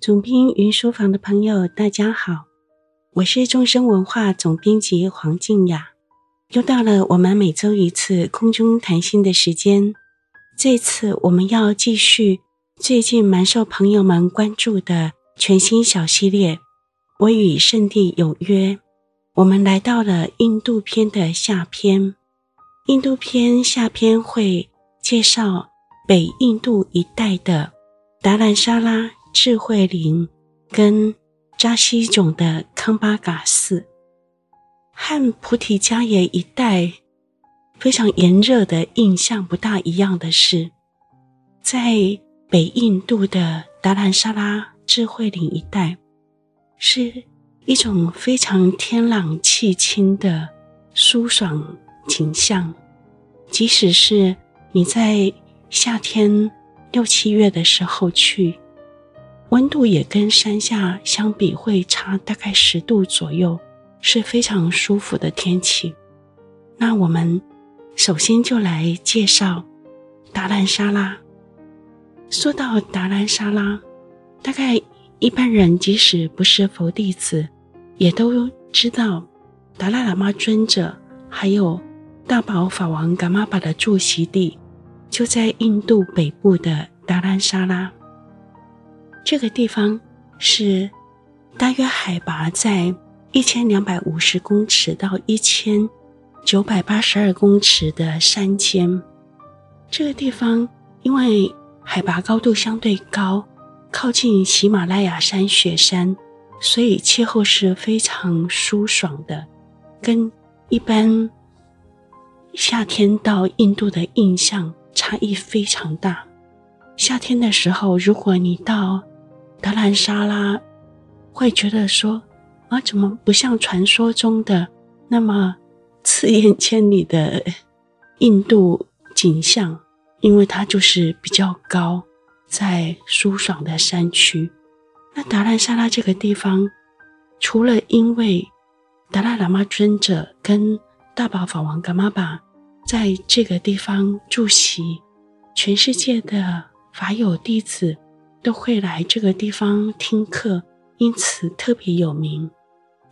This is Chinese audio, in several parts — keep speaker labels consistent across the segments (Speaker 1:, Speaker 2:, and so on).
Speaker 1: 总编云书房的朋友，大家好，我是众生文化总编辑黄静雅，又到了我们每周一次空中谈心的时间。这次我们要继续最近蛮受朋友们关注的全新小系列《我与圣地有约》，我们来到了印度篇的下篇。印度篇下篇会介绍北印度一带的达兰萨拉。智慧林跟扎西囧的康巴嘎寺，和菩提迦耶一带非常炎热的印象不大一样的是，在北印度的达兰萨拉智慧林一带，是一种非常天朗气清的舒爽景象。即使是你在夏天六七月的时候去。温度也跟山下相比会差大概十度左右，是非常舒服的天气。那我们首先就来介绍达兰萨拉。说到达兰萨拉，大概一般人即使不是佛弟子，也都知道达赖喇嘛尊者还有大宝法王噶玛巴的住席地就在印度北部的达兰萨拉。这个地方是大约海拔在一千两百五十公尺到一千九百八十二公尺的山间。这个地方因为海拔高度相对高，靠近喜马拉雅山雪山，所以气候是非常舒爽的，跟一般夏天到印度的印象差异非常大。夏天的时候，如果你到达兰萨拉会觉得说：“啊，怎么不像传说中的那么刺眼千里的印度景象？因为它就是比较高，在舒爽的山区。那达兰萨拉这个地方，除了因为达赖喇嘛尊者跟大宝法王噶玛巴在这个地方住席，全世界的法友弟子。”都会来这个地方听课，因此特别有名。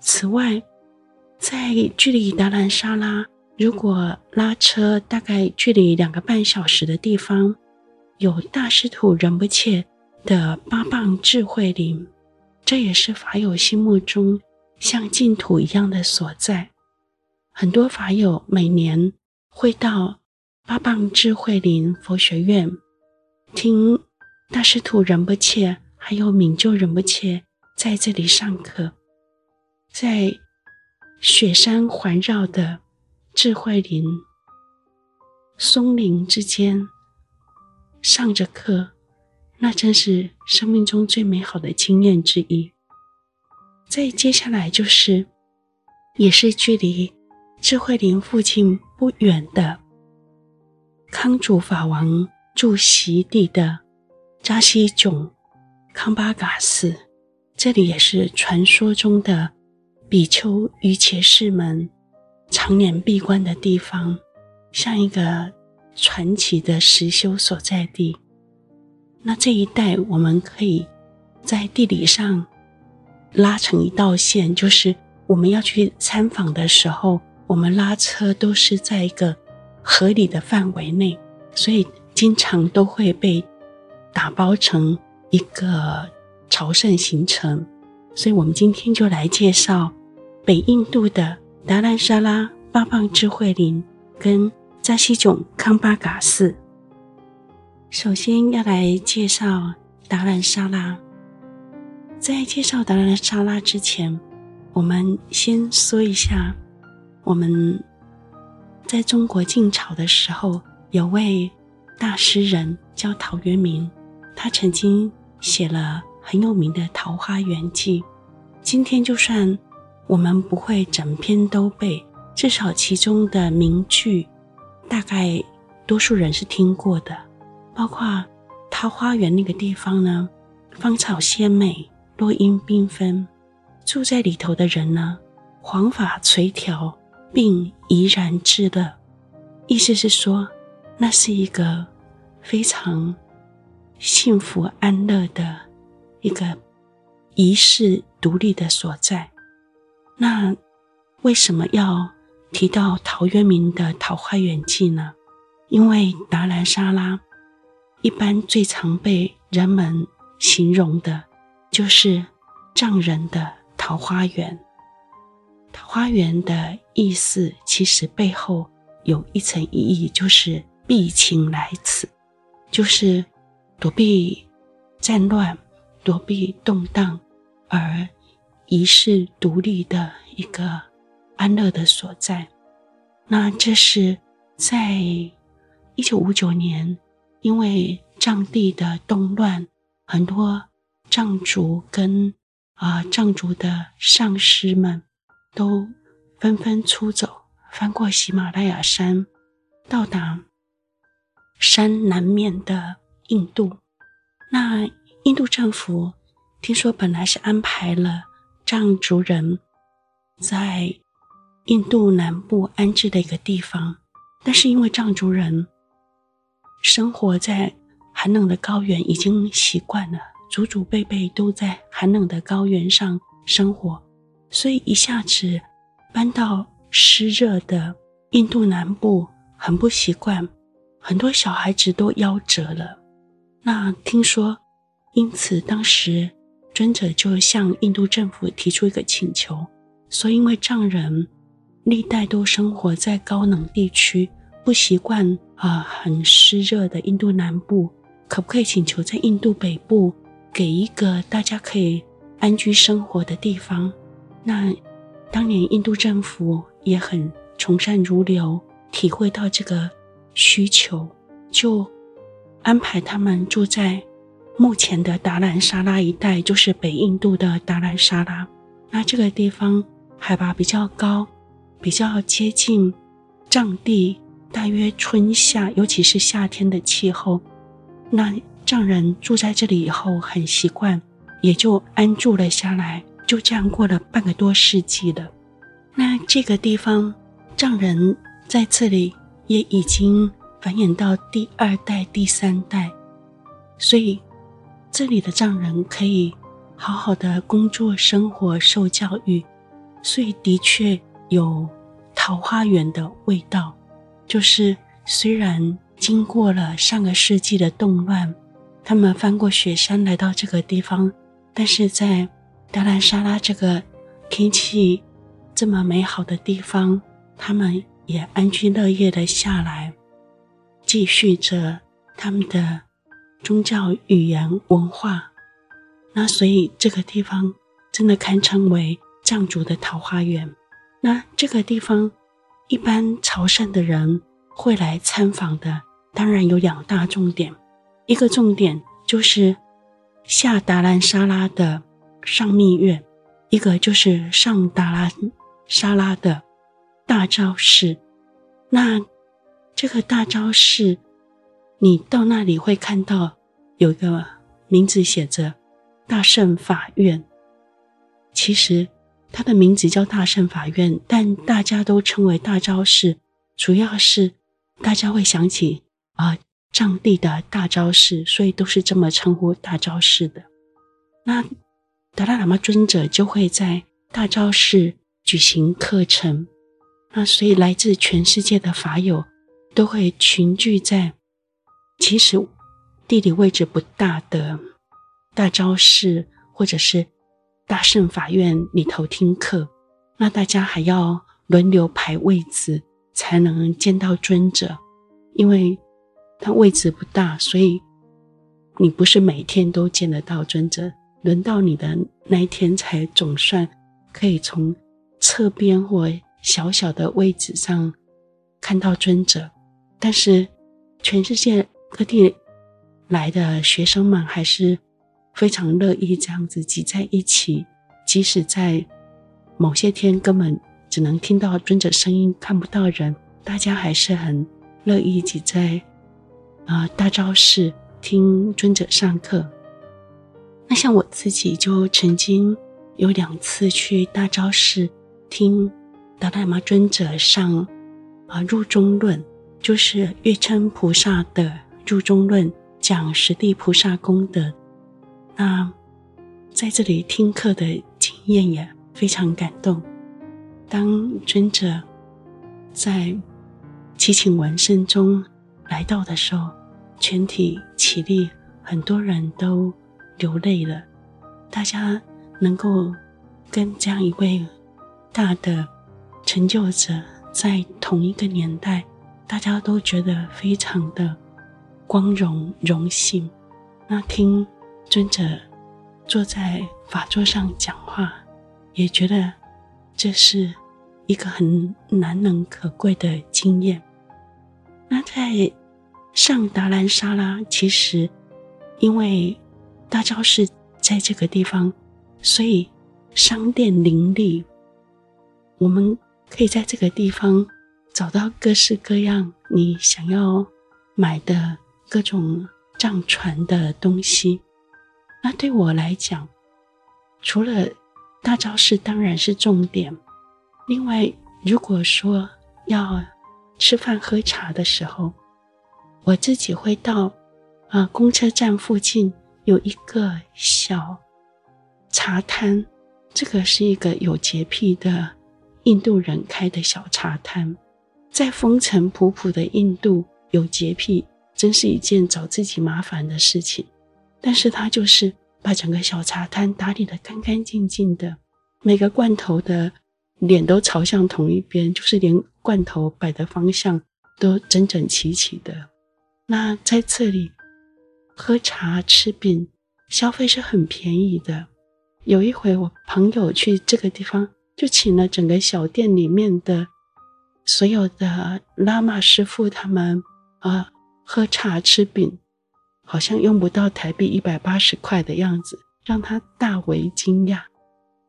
Speaker 1: 此外，在距离达兰萨拉，如果拉车大概距离两个半小时的地方，有大师土仁波切的八棒智慧林，这也是法友心目中像净土一样的所在。很多法友每年会到八棒智慧林佛学院听。大师土仁波切还有敏就仁波切在这里上课，在雪山环绕的智慧林、松林之间上着课，那真是生命中最美好的经验之一。再接下来就是，也是距离智慧林附近不远的康主法王住席地的。扎西囧康巴嘎寺，这里也是传说中的比丘瑜伽士们常年闭关的地方，像一个传奇的实修所在地。那这一带，我们可以在地理上拉成一道线，就是我们要去参访的时候，我们拉车都是在一个合理的范围内，所以经常都会被。打包成一个朝圣行程，所以我们今天就来介绍北印度的达兰萨拉八棒智慧林跟扎西囧康巴嘎寺。首先要来介绍达兰萨拉，在介绍达兰萨拉之前，我们先说一下，我们在中国晋朝的时候，有位大诗人叫陶渊明。他曾经写了很有名的《桃花源记》，今天就算我们不会整篇都背，至少其中的名句，大概多数人是听过的。包括桃花源那个地方呢，芳草鲜美，落英缤纷，住在里头的人呢，黄发垂髫，并怡然自乐。意思是说，那是一个非常。幸福安乐的一个遗世独立的所在。那为什么要提到陶渊明的《桃花源记》呢？因为达兰萨拉一般最常被人们形容的，就是藏人的桃花源。桃花源的意思，其实背后有一层意义，就是避情来此，就是躲避战乱、躲避动荡，而遗世独立的一个安乐的所在。那这是在一九五九年，因为藏地的动乱，很多藏族跟啊、藏族的上师们。都纷纷出走，翻过喜马拉雅山，到达山南面的印度。那印度政府听说本来是安排了藏族人在印度南部安置的一个地方，但是因为藏族人生活在寒冷的高原，已经习惯了，祖祖辈辈都在寒冷的高原上生活。所以一下子搬到湿热的印度南部，很不习惯，很多小孩子都夭折了。那听说，因此当时尊者就向印度政府提出一个请求，说因为藏人历代都生活在高冷地区，不习惯啊、很湿热的印度南部，可不可以请求在印度北部给一个大家可以安居生活的地方？那当年印度政府也很从善如流，体会到这个需求，就安排他们住在目前的达兰萨拉一带，就是北印度的达兰萨拉。那这个地方海拔比较高，比较接近藏地，大约春夏，尤其是夏天的气候。那藏人住在这里以后很习惯，也就安住了下来。就这样过了半个多世纪了。那这个地方，藏人在这里也已经繁衍到第二代、第三代，所以这里的藏人可以好好的工作、生活、受教育，所以的确有桃花源的味道。就是虽然经过了上个世纪的动乱，他们翻过雪山来到这个地方，但是在达兰萨拉这个天气这么美好的地方，他们也安居乐业的下来，继续着他们的宗教语言文化。那所以这个地方真的堪称为藏族的桃花源。那这个地方一般朝圣的人会来参访的，当然有两大重点，一个重点就是下达兰萨拉的。上密院，一个就是上达兰萨拉的大昭寺。那这个大昭寺，你到那里会看到有个名字写着“大圣法院”。其实它的名字叫大圣法院，但大家都称为大昭寺，主要是大家会想起啊藏地的大昭寺，所以都是这么称呼大昭寺的。那。达赖喇嘛尊者就会在大昭寺举行课程，那所以来自全世界的法友都会群聚在其实地理位置不大的大昭寺或者是大圣法院里头听课。那大家还要轮流排位子才能见到尊者，因为他位置不大，所以你不是每天都见得到尊者。轮到你的那一天，才总算可以从侧边或小小的位置上看到尊者。但是，全世界各地来的学生们还是非常乐意这样子挤在一起，即使在某些天根本只能听到尊者声音，看不到人，大家还是很乐意挤在啊、呃、大昭寺听尊者上课。那像我自己就曾经有两次去大昭寺听达赖喇嘛尊者上啊入中论，就是月称菩萨的入中论，讲十地菩萨功德。那在这里听课的经验也非常感动。当尊者在七请文声中来到的时候，全体起立，很多人都流泪了。大家能够跟这样一位大的成就者在同一个年代，大家都觉得非常的光荣荣幸。那听尊者坐在法座上讲话，也觉得这是一个很难能可贵的经验。那在上达兰沙拉，其实因为大昭寺在这个地方，所以商店林立，我们可以在这个地方找到各式各样你想要买的各种。藏传的东西，那对我来讲，除了大昭寺当然是重点。另外，如果说要吃饭喝茶的时候，我自己会到啊、公车站附近有一个小茶摊，这个是一个有洁癖的印度人开的小茶摊，在风尘仆仆的印度有洁癖。真是一件找自己麻烦的事情，但是他就是把整个小茶摊打理得干干净净的，每个罐头的脸都朝向同一边，就是连罐头摆的方向都整整齐齐的。那在这里喝茶吃饼，消费是很便宜的。有一回我朋友去这个地方，就请了整个小店里面的所有的喇嘛师傅他们啊。喝茶吃饼，好像用不到台币一百八十块的样子，让他大为惊讶。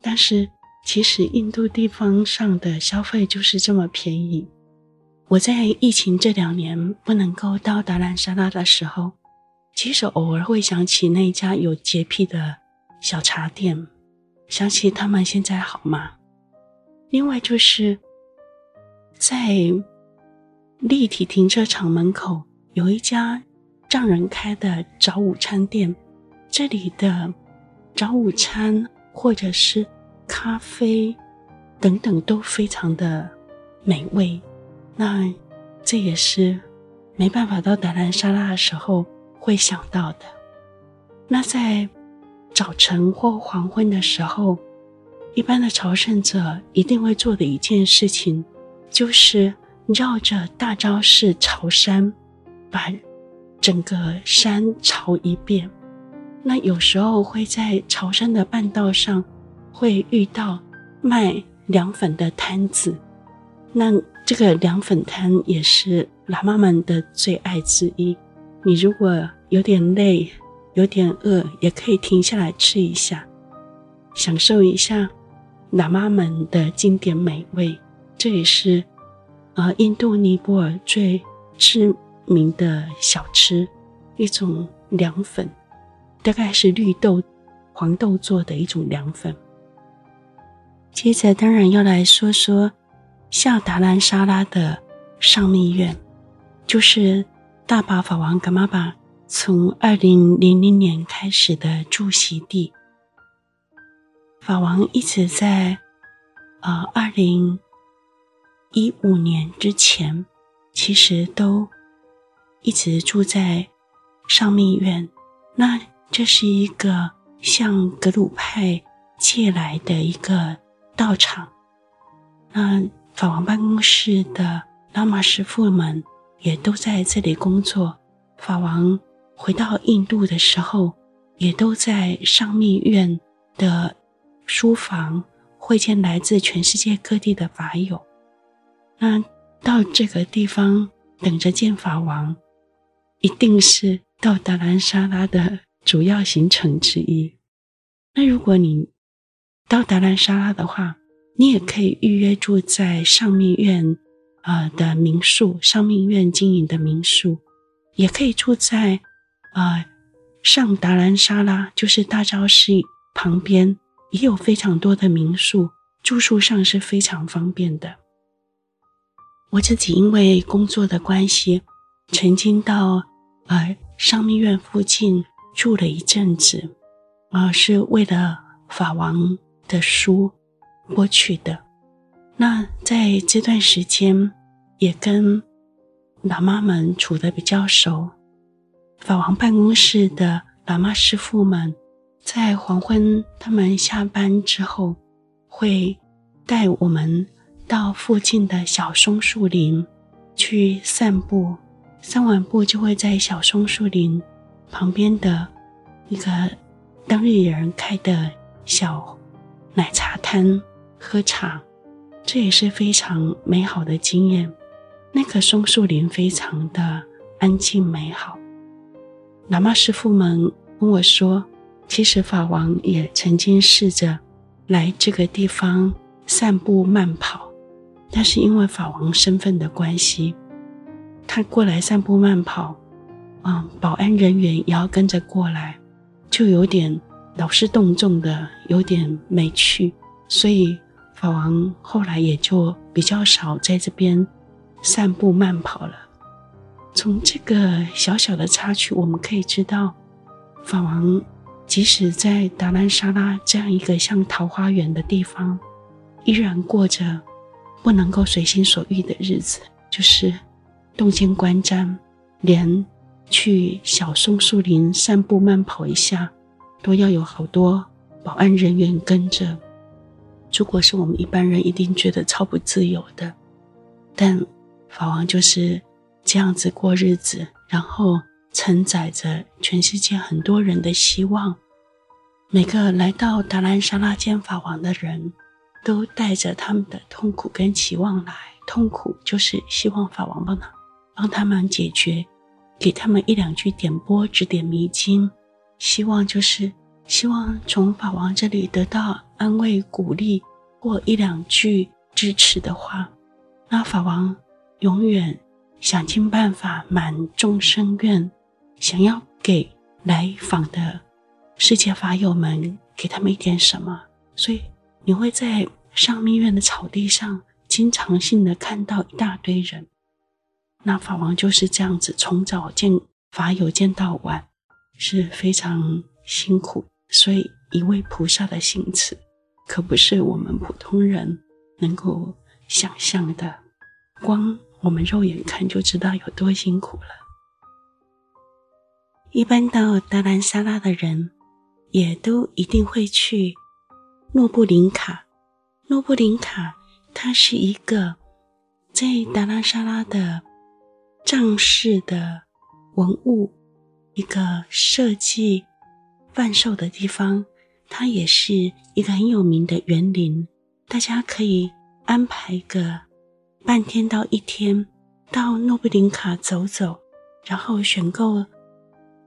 Speaker 1: 但是其实印度地方上的消费就是这么便宜。我在疫情这两年不能够到达兰萨拉的时候，其实偶尔会想起那家有洁癖的小茶店，想起他们现在好吗？另外就是在立体停车场门口。有一家藏人开的早午餐店，这里的早午餐或者是咖啡等等都非常的美味。那这也是没办法到达兰萨拉的时候会想到的。那在早晨或黄昏的时候，一般的朝圣者一定会做的一件事情，就是绕着大昭寺朝山。把整个山朝一遍，那有时候会在朝山的半道上会遇到卖凉粉的摊子，那这个凉粉摊也是喇嘛们的最爱之一。你如果有点累、有点饿，也可以停下来吃一下，享受一下喇嘛们的经典美味。这也是呃印度尼泊尔最知名的小吃，一种凉粉，大概是绿豆、黄豆做的一种凉粉。接着，当然要来说说下达兰沙拉的上密院，就是大宝法王噶玛巴从二零零零年开始的住锡地。法王一直在呃二零一五年之前，其实都。一直住在上密院，那这是一个向格鲁派借来的一个道场。那法王办公室的喇嘛师傅们也都在这里工作。法王回到印度的时候，也都在上密院的书房会见来自全世界各地的法友。那到这个地方等着见法王。一定是到达兰萨拉的主要行程之一。那如果你到达兰萨拉的话，你也可以预约住在上密院啊的民宿，上密院经营的民宿，也可以住在啊上达兰萨拉，就是大昭寺旁边，也有非常多的民宿，住宿上是非常方便的。我自己因为工作的关系，曾经到。呃上密院附近住了一阵子，啊、呃，是为了法王的书过去的。那在这段时间，也跟喇嘛们处得比较熟。法王办公室的喇嘛师父们，在黄昏他们下班之后，会带我们到附近的小松树林去散步。散完步，就会在小松树林旁边的一个当地人开的小奶茶摊喝茶，这也是非常美好的经验。那个松树林非常的安静美好。喇嘛师傅们跟我说，其实法王也曾经试着来这个地方散步慢跑，但是因为法王身份的关系，他过来散步慢跑，嗯，保安人员也要跟着过来，就有点劳师动众的，有点没趣，所以法王后来也就比较少在这边散步慢跑了。从这个小小的插曲，我们可以知道，法王即使在达兰萨拉这样一个像桃花源的地方，依然过着不能够随心所欲的日子，就是动静观瞻，连去小松树林散步慢跑一下，都要有好多保安人员跟着。如果是我们一般人，一定觉得超不自由的，但法王就是。这样子过日子，然后承载着全世界很多人的希望。每个来到达兰萨拉见法王的人，都带着他们的痛苦跟期望来。痛苦就是希望法王帮他帮他们解决，给他们一两句点拨，指点迷津。希望就是希望从法王这里得到安慰、鼓励或一两句支持的话。那法王永远。想尽办法满众生愿，想要给来访的世界法友们给他们一点什么，所以你会在上密院的草地上经常性的看到一大堆人。那法王就是这样子，从早见法友见到晚，是非常辛苦。所以一位菩萨的行持，可不是我们普通人能够想象的。光。我们肉眼看就知道有多辛苦了。一般到达兰萨拉的人，也都一定会去诺布林卡。诺布林卡，它是一个在达拉沙拉的藏式的文物，一个设计贩售的地方。它也是一个很有名的园林，大家可以安排个。半天到一天，到诺布林卡走走，然后选购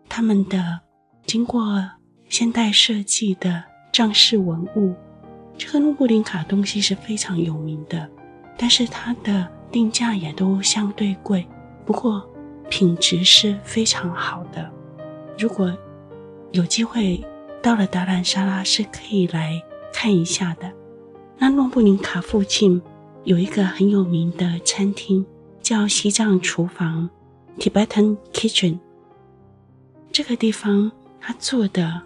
Speaker 1: 他们的经过现代设计的藏式文物。这个诺布林卡东西是非常有名的，但是它的定价也都相对贵，不过品质是非常好的。如果有机会到了达兰萨拉，是可以来看一下的。那诺布林卡附近。有一个很有名的餐厅，叫西藏厨房 （Tibetan Kitchen）。这个地方，它做的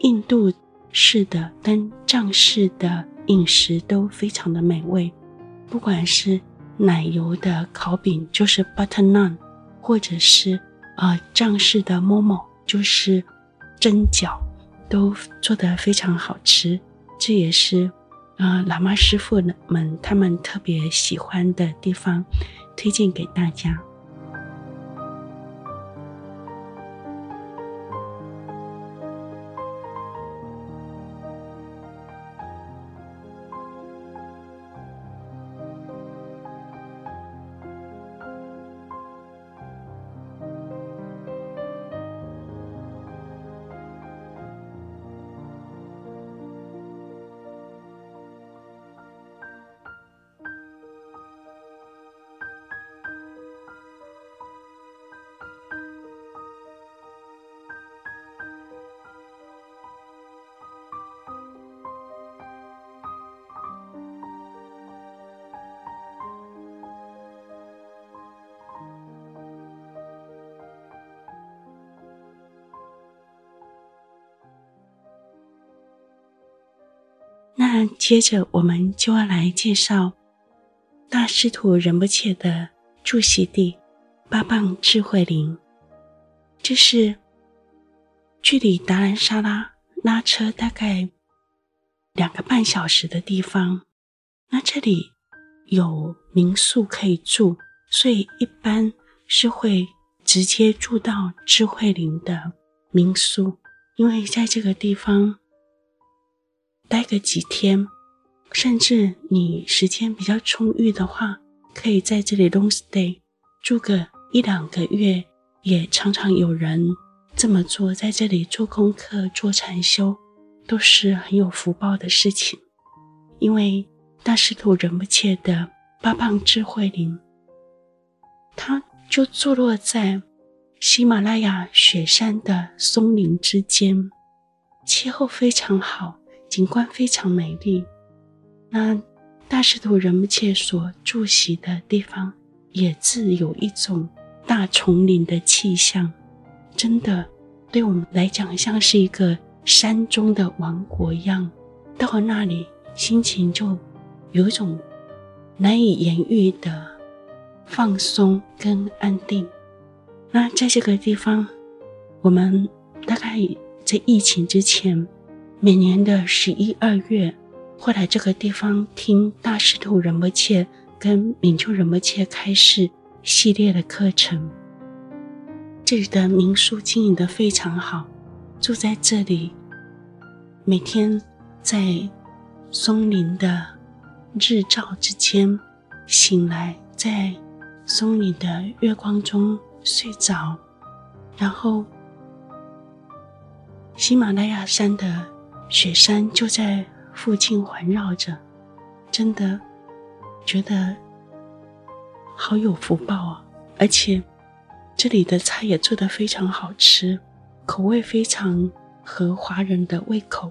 Speaker 1: 印度式的跟藏式的饮食都非常的美味。不管是奶油的烤饼，就是 butter naan，或者是呃藏式的 momo，就是蒸饺，都做得非常好吃。这也是。呃，喇嘛师傅们他们特别喜欢的地方，推荐给大家。接着我们就要来介绍大师徒仁波切的住席地八棒智慧林。这是距离达兰萨拉拉车大概两个半小时的地方。那这里有民宿可以住，所以一般是会直接住到智慧林的民宿，因为在这个地方待个几天，甚至你时间比较充裕的话，可以在这里 long stay 住个一两个月，也常常有人这么做，在这里做功课、做禅修，都是很有福报的事情，因为。大师徒仁不切的八棒智慧林，它就坐落在喜马拉雅雪山的松林之间，气候非常好，景观非常美丽。那大师徒仁波切所住席的地方，也自有一种大丛林的气象，真的对我们来讲，像是一个山中的王国一样。到了那里，心情就。有一种难以言喻的放松跟安定。那在这个地方，我们大概在疫情之前，每年的十一二月会来这个地方听大师徒仁波切跟敏秋仁波切开示系列的课程。这里的民宿经营的非常好，住在这里，每天在松林的。日照之间醒来，在松林的月光中睡着，然后喜马拉雅山的雪山就在附近环绕着，真的觉得好有福报啊！而且这里的菜也做得非常好吃，口味非常合华人的胃口，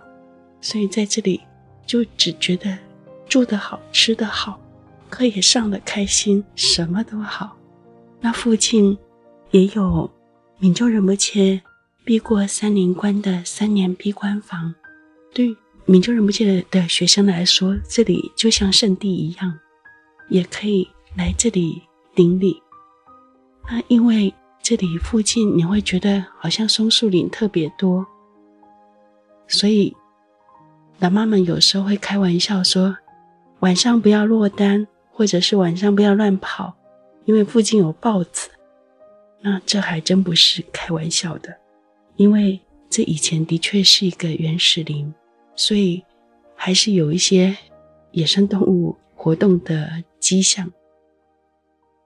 Speaker 1: 所以在这里就只觉得。住得好，吃得好，课也上得开心，什么都好。那附近也有敏秋仁波切闭过三年关的三年闭关房，对敏秋仁波切的学生来说，这里就像圣地一样，也可以来这里顶礼。那因为这里附近你会觉得好像松树林特别多，所以喇嘛们有时候会开玩笑说。晚上不要落单，或者是晚上不要乱跑，因为附近有豹子。那这还真不是开玩笑的，因为这以前的确是一个原始林，所以还是有一些野生动物活动的迹象。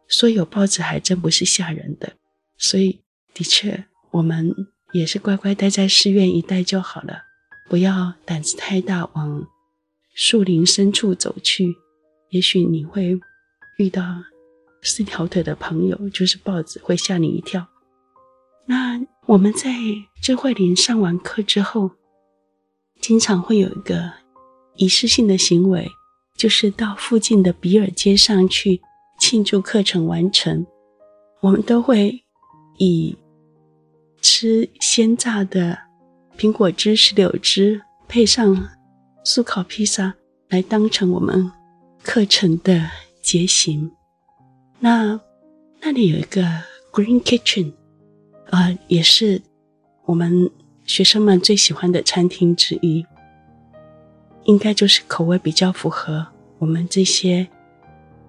Speaker 1: 说有豹子还真不是吓人的，所以的确我们也是乖乖待在寺院一带就好了，不要胆子太大往。树林深处走去，也许你会遇到四条腿的朋友，就是豹子，会吓你一跳。那我们在智慧林上完课之后，经常会有一个仪式性的行为，就是到附近的比尔街上去庆祝课程完成。我们都会以吃鲜榨的苹果汁、石榴汁配上。素烤披萨来当成我们课程的结行。那那里有一个 Green Kitchen，呃，也是我们学生们最喜欢的餐厅之一。应该就是口味比较符合我们这些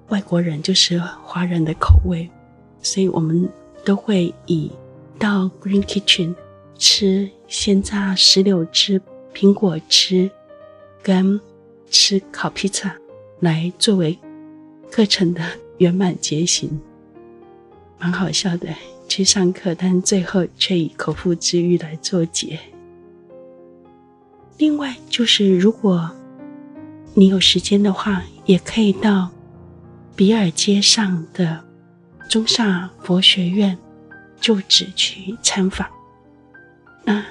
Speaker 1: 外国人，就是华人的口味，所以我们都会以到 Green Kitchen 吃鲜榨石榴汁、苹果汁。跟吃烤披萨来作为课程的圆满结行，蛮好笑的。去上课，但最后却以口腹之欲来作结。另外，就是如果你有时间的话，也可以到比尔街上的中萨佛学院旧址去参访。那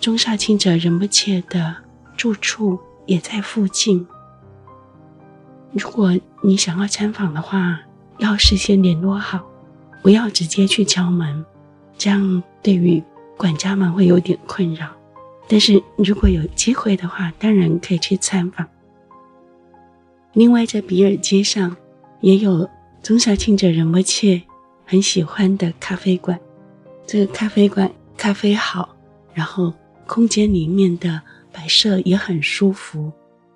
Speaker 1: 中萨清者仁波切的住处。也在附近。如果你想要参访的话，要事先联络好，不要直接去敲门，这样对于管家们会有点困扰。但是如果有机会的话，当然可以去参访。另外，在比尔街上也有宗喀钦哲仁波切很喜欢的咖啡馆。这个咖啡馆咖啡好，然后空间里面的摆设也很舒服，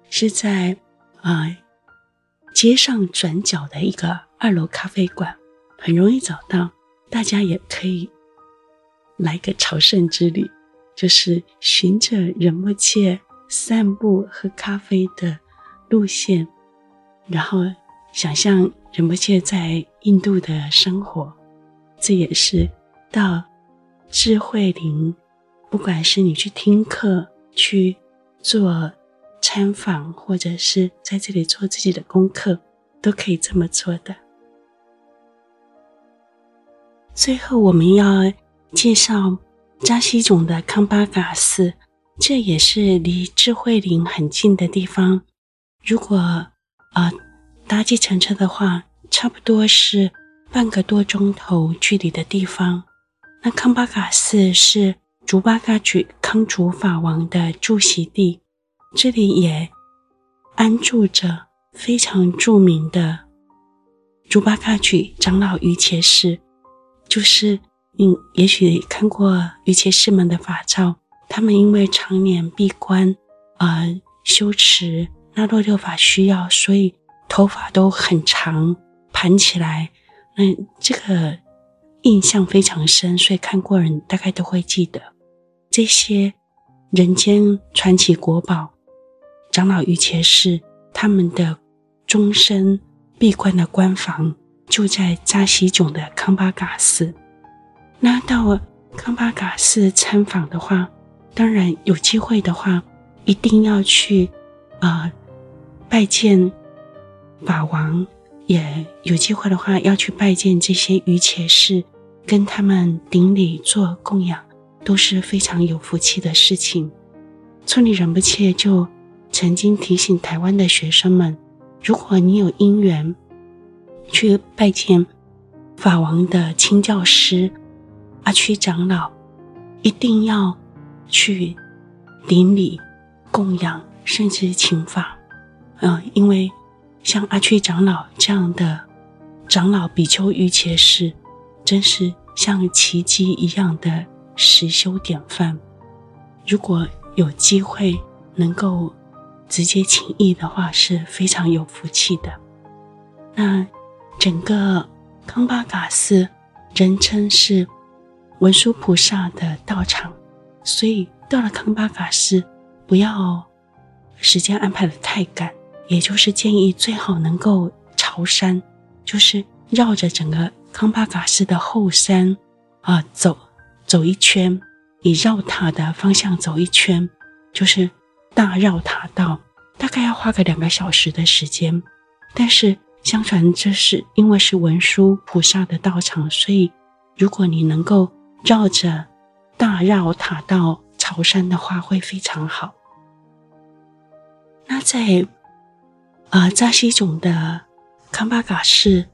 Speaker 1: 是在啊、呃、街上转角的一个二楼咖啡馆，很容易找到。大家也可以来个朝圣之旅。就是循着仁波切散步喝咖啡的路线，然后想象仁波切在印度的生活，这也是到智慧林，不管是你去听课、去做参访，或者是在这里做自己的功课，都可以这么做的。最后，我们要介绍。扎西种的康巴嘎寺，这也是离智慧林很近的地方。如果呃搭计程车的话，差不多是半个多钟头距离的地方。那康巴嘎寺是竹巴嘎举康主法王的住席地，这里也安住着非常著名的竹巴嘎举长老于伽士，就是。你也许看过瑜伽师们的法照，他们因为常年闭关，呃，修持那洛六法需要，所以头发都很长，盘起来。那这个印象非常深，所以看过人大概都会记得这些人间传奇国宝长老瑜伽士，他们的终身闭关的关房就在扎西囧的康巴嘎寺。那到康巴嘎寺参访的话，当然有机会的话，一定要去啊、呃、拜见法王；也有机会的话，要去拜见这些瑜伽士，跟他们顶礼做供养，都是非常有福气的事情。村里仁不切就曾经提醒台湾的学生们：如果你有因缘去拜见法王的亲教师。阿区长老一定要去顶礼、供养，甚至请法。嗯，因为像阿区长老这样的长老比丘瑜伽士，真是像奇迹一样的实修典范。如果有机会能够直接请益的话，是非常有福气的。那整个康巴嘎寺人称是。文殊菩萨的道场，所以到了康巴嘎寺，不要时间安排的太赶，也就是建议最好能够朝山，就是绕着整个康巴嘎寺的后山啊、走走一圈，以绕塔的方向走一圈，就是大绕塔道，大概要花个两个小时的时间。但是相传这是因为是文殊菩萨的道场，所以如果你能够。绕着大绕塔到朝山的话，会非常好。那在呃扎西种的康巴嘎寺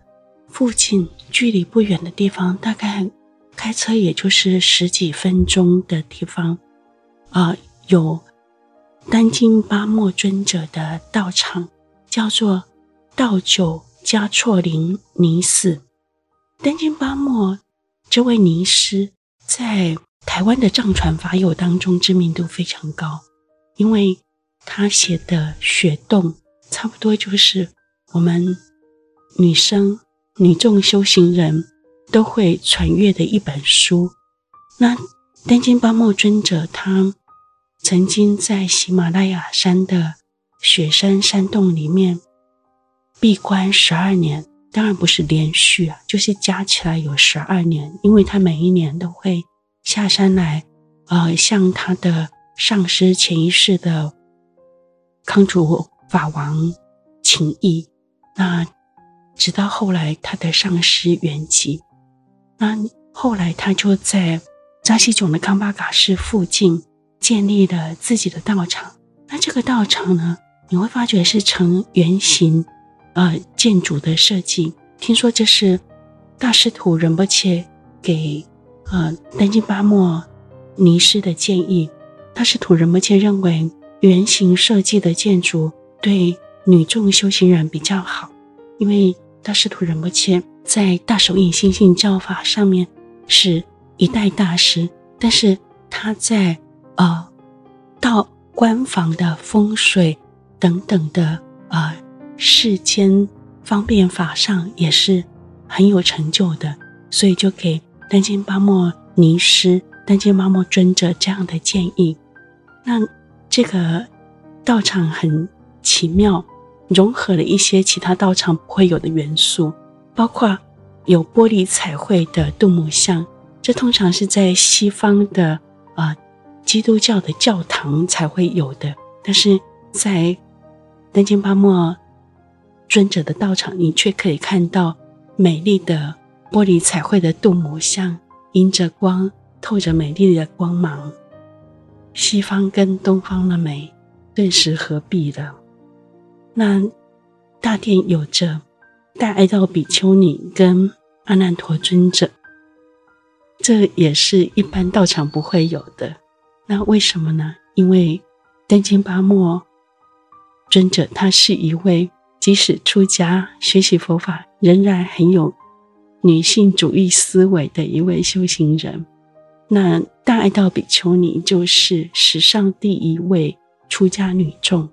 Speaker 1: 附近，距离不远的地方，大概开车也就是十几分钟的地方，啊、呃，有丹津巴莫尊者的道场，叫做道九加措林尼寺。丹津巴莫这位尼师。在台湾的藏传法友当中知名度非常高，因为他写的《雪洞》差不多就是我们女生、女众修行人都会传阅的一本书。那丹津巴莫尊者他曾经在喜马拉雅山的雪山山洞里面闭关十二年。当然不是连续啊，就是加起来有十二年，因为他每一年都会下山来，呃，向他的上师前一世的康主法王请益。那直到后来他的上师圆寂，那后来他就在扎西囧的康巴嘎寺附近建立了自己的道场。那这个道场呢，你会发觉是呈圆形。呃，建筑的设计，听说这是大师徒仁波切给呃丹津巴莫尼师的建议。大师徒仁波切认为，圆形设计的建筑对女众修行人比较好，因为大师徒仁波切在大手印心性教法上面是一代大师，但是他在呃到关房的风水等等的世间方便法上也是很有成就的，所以就给丹津巴莫尼师、丹津巴莫尊者这样的建议。那这个道场很奇妙，融合了一些其他道场不会有的元素，包括有玻璃彩绘的杜母像，这通常是在西方的啊、呃、基督教的教堂才会有的，但是在丹津巴莫尊者的道场，你却可以看到美丽的玻璃彩绘的镀膜像，迎着光，透着美丽的光芒。西方跟东方的美顿时合璧了。那大殿有着大爱道比丘尼跟阿难陀尊者，这也是一般道场不会有的。那为什么呢？因为丹津巴莫尊者他是一位即使出家学习佛法，仍然很有女性主义思维的一位修行人。那大爱道比丘尼就是史上第一位出家女众，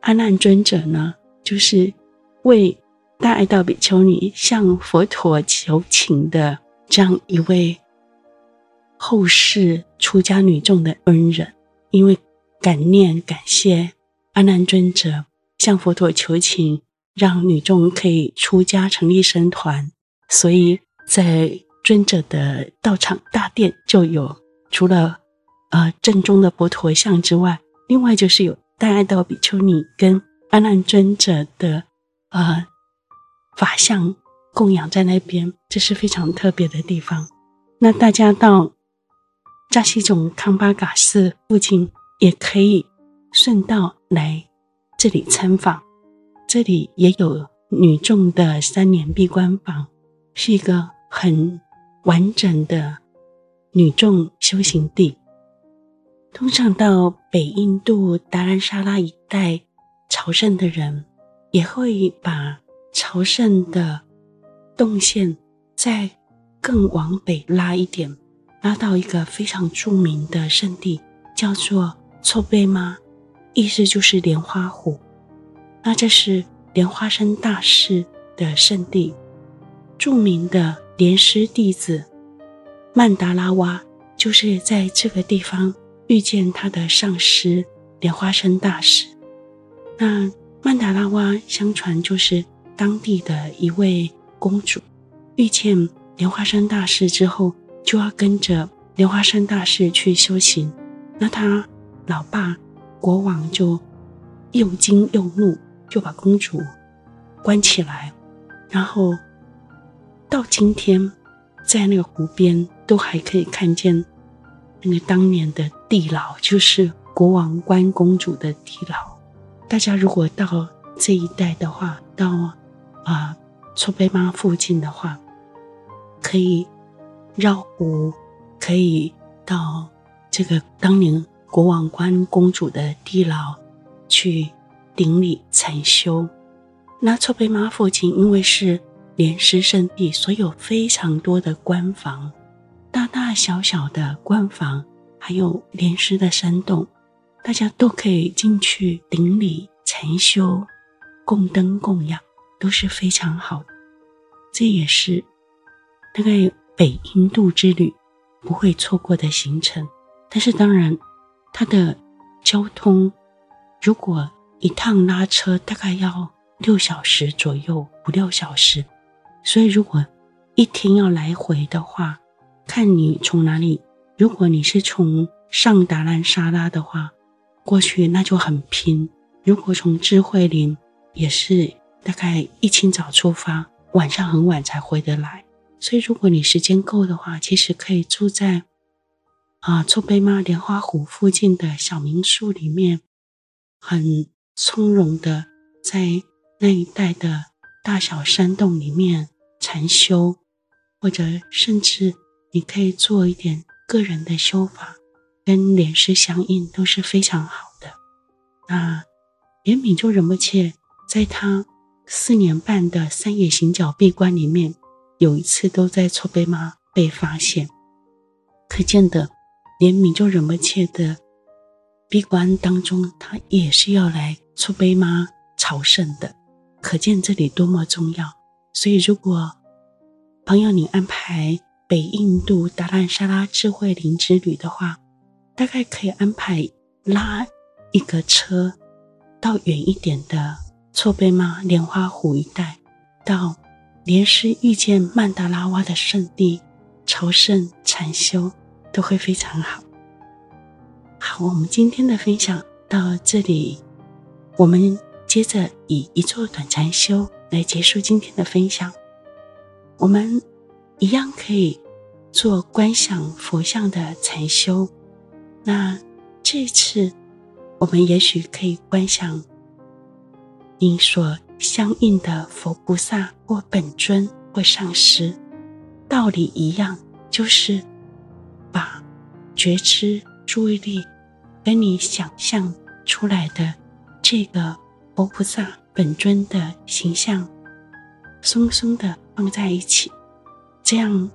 Speaker 1: 阿难尊者呢，就是为大爱道比丘尼向佛陀求情的这样一位后世出家女众的恩人。因为感念感谢阿难尊者向佛陀求情，让女众可以出家成立僧团，所以在。尊者的道场大殿就有，除了呃正宗的佛陀像之外，另外就是有大爱道比丘尼跟阿难尊者的呃法像供养在那边，这是非常特别的地方。那大家到扎西种康巴嘎寺附近，也可以顺道来这里参访。这里也有女众的三年闭关房，是一个很。完整的女众修行地，通常到北印度达兰萨拉一带朝圣的人，也会把朝圣的动线再更往北拉一点，拉到一个非常著名的圣地，叫做措贝玛，意思就是莲花湖。那这是莲花生大师的圣地，著名的。莲师弟子曼达拉哇就是在这个地方遇见他的上师莲花生大师。那曼达拉哇相传就是当地的一位公主，遇见莲花生大师之后，就要跟着莲花生大师去修行。那他老爸国王就又惊又怒，就把公主关起来，然后。到今天，在那个湖边都还可以看见那个当年的地牢，就是国王关公主的地牢。大家如果到这一带的话，到啊措贝玛附近的话，可以绕湖，可以到这个当年国王关公主的地牢去顶礼禅修。那措贝玛附近，因为是莲师圣地，所有非常多的关房，大大小小的关房，还有莲师的山洞，大家都可以进去顶礼、禅修、供灯、供养，都是非常好的。这也是大概北印度之旅不会错过的行程。但是当然，它的交通如果一趟拉车大概要六小时左右，五六小时。所以，如果一天要来回的话，看你从哪里。如果你是从上达兰萨拉的话，过去那就很拼。如果从智慧林，也是大概一清早出发，晚上很晚才回得来。所以，如果你时间够的话，其实可以住在啊措贝妈莲花湖附近的小民宿里面，很从容的在那一带的大小山洞里面。禅修，或者甚至你可以做一点个人的修法，跟莲师相应都是非常好的。那连明就仁波切在他四年半的山野行脚闭关里面，有一次都在措贝妈被发现，可见的连明就忍不切的闭关当中，他也是要来措贝玛朝圣的，可见这里多么重要。所以，如果朋友你安排北印度达兰萨拉智慧林之旅的话，大概可以安排拉一个车到远一点的措贝玛莲花湖一带，到莲师遇见曼达拉哇的圣地朝圣禅修，都会非常好。好，我们今天的分享到这里，我们接着以一座短禅修来结束今天的分享。我们一样可以做观想佛像的禅修。那这次，我们也许可以观想您所相应的佛菩萨或本尊或上师，道理一样，就是把觉知注意力跟你想象出来的这个佛菩萨本尊的形象，松松的放在一起，这样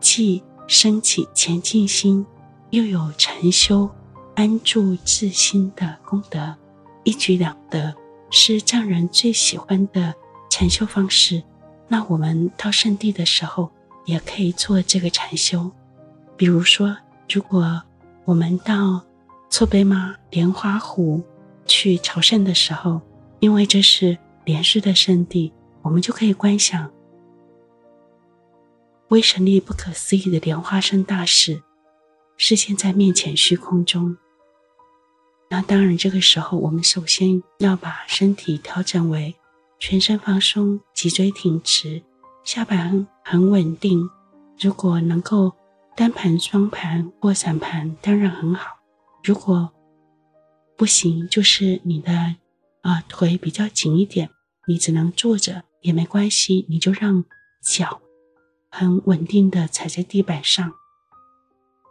Speaker 1: 既升起前进心。又有禅修安住自心的功德，一举两得，是藏人最喜欢的禅修方式。那我们到圣地的时候，也可以做这个禅修。比如说，如果我们到措贝玛莲花湖去朝圣的时候，因为这是莲师的圣地，我们就可以观想威神力不可思议的莲花生大士。视线在面前虚空中，那当然，这个时候我们首先要把身体调整为全身放松，脊椎挺直，下盘很稳定。如果能够单盘、双盘或散盘，当然很好。如果不行，就是你的啊、腿比较紧一点，你只能坐着也没关系，你就让脚很稳定的踩在地板上。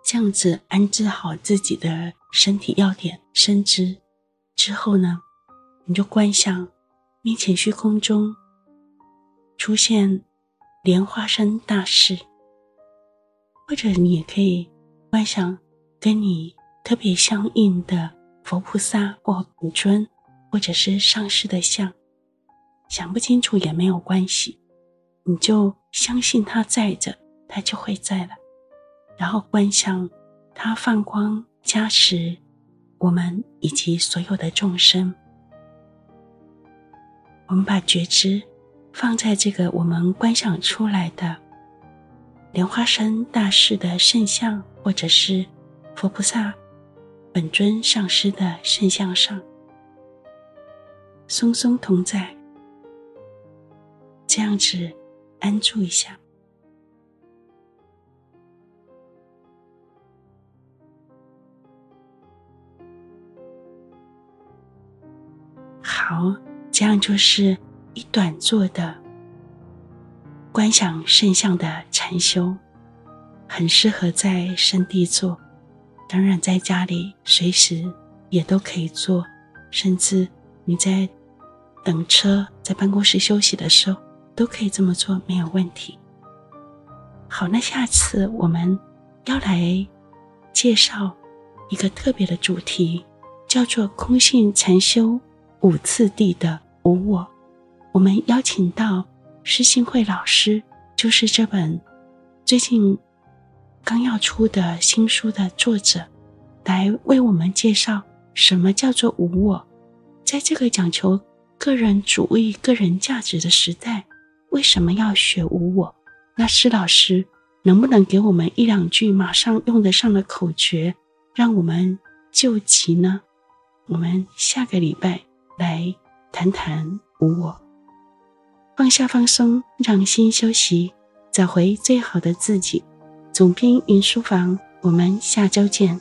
Speaker 1: 这样子安置好自己的身体要点、身姿之后呢，你就观想面前虚空中出现莲花生大士，或者你也可以观想跟你特别相应的佛菩萨或本尊，或者是上师的像。想不清楚也没有关系，你就相信他在着，他就会在了。然后观想，他放光加持我们以及所有的众生。我们把觉知放在这个我们观想出来的莲花生大士的圣像，或者是佛菩萨本尊上师的圣像上，松松同在，这样子安住一下。好，这样就是一短坐的观想圣像的禅修，很适合在圣地做。当然，在家里随时也都可以做，甚至你在等车、在办公室休息的时候都可以这么做，没有问题。好，那下次我们要来介绍一个特别的主题，叫做空性禅修。五次第的无我，我们邀请到施信慧老师，就是这本最近刚要出的新书的作者，来为我们介绍什么叫做无我。在这个讲求个人主义、个人价值的时代，为什么要学无我？那施老师能不能给我们一两句马上用得上的口诀，让我们救急呢？我们下个礼拜。来谈谈无我，放下放松，让心休息，找回最好的自己。总编云书房，我们下周见。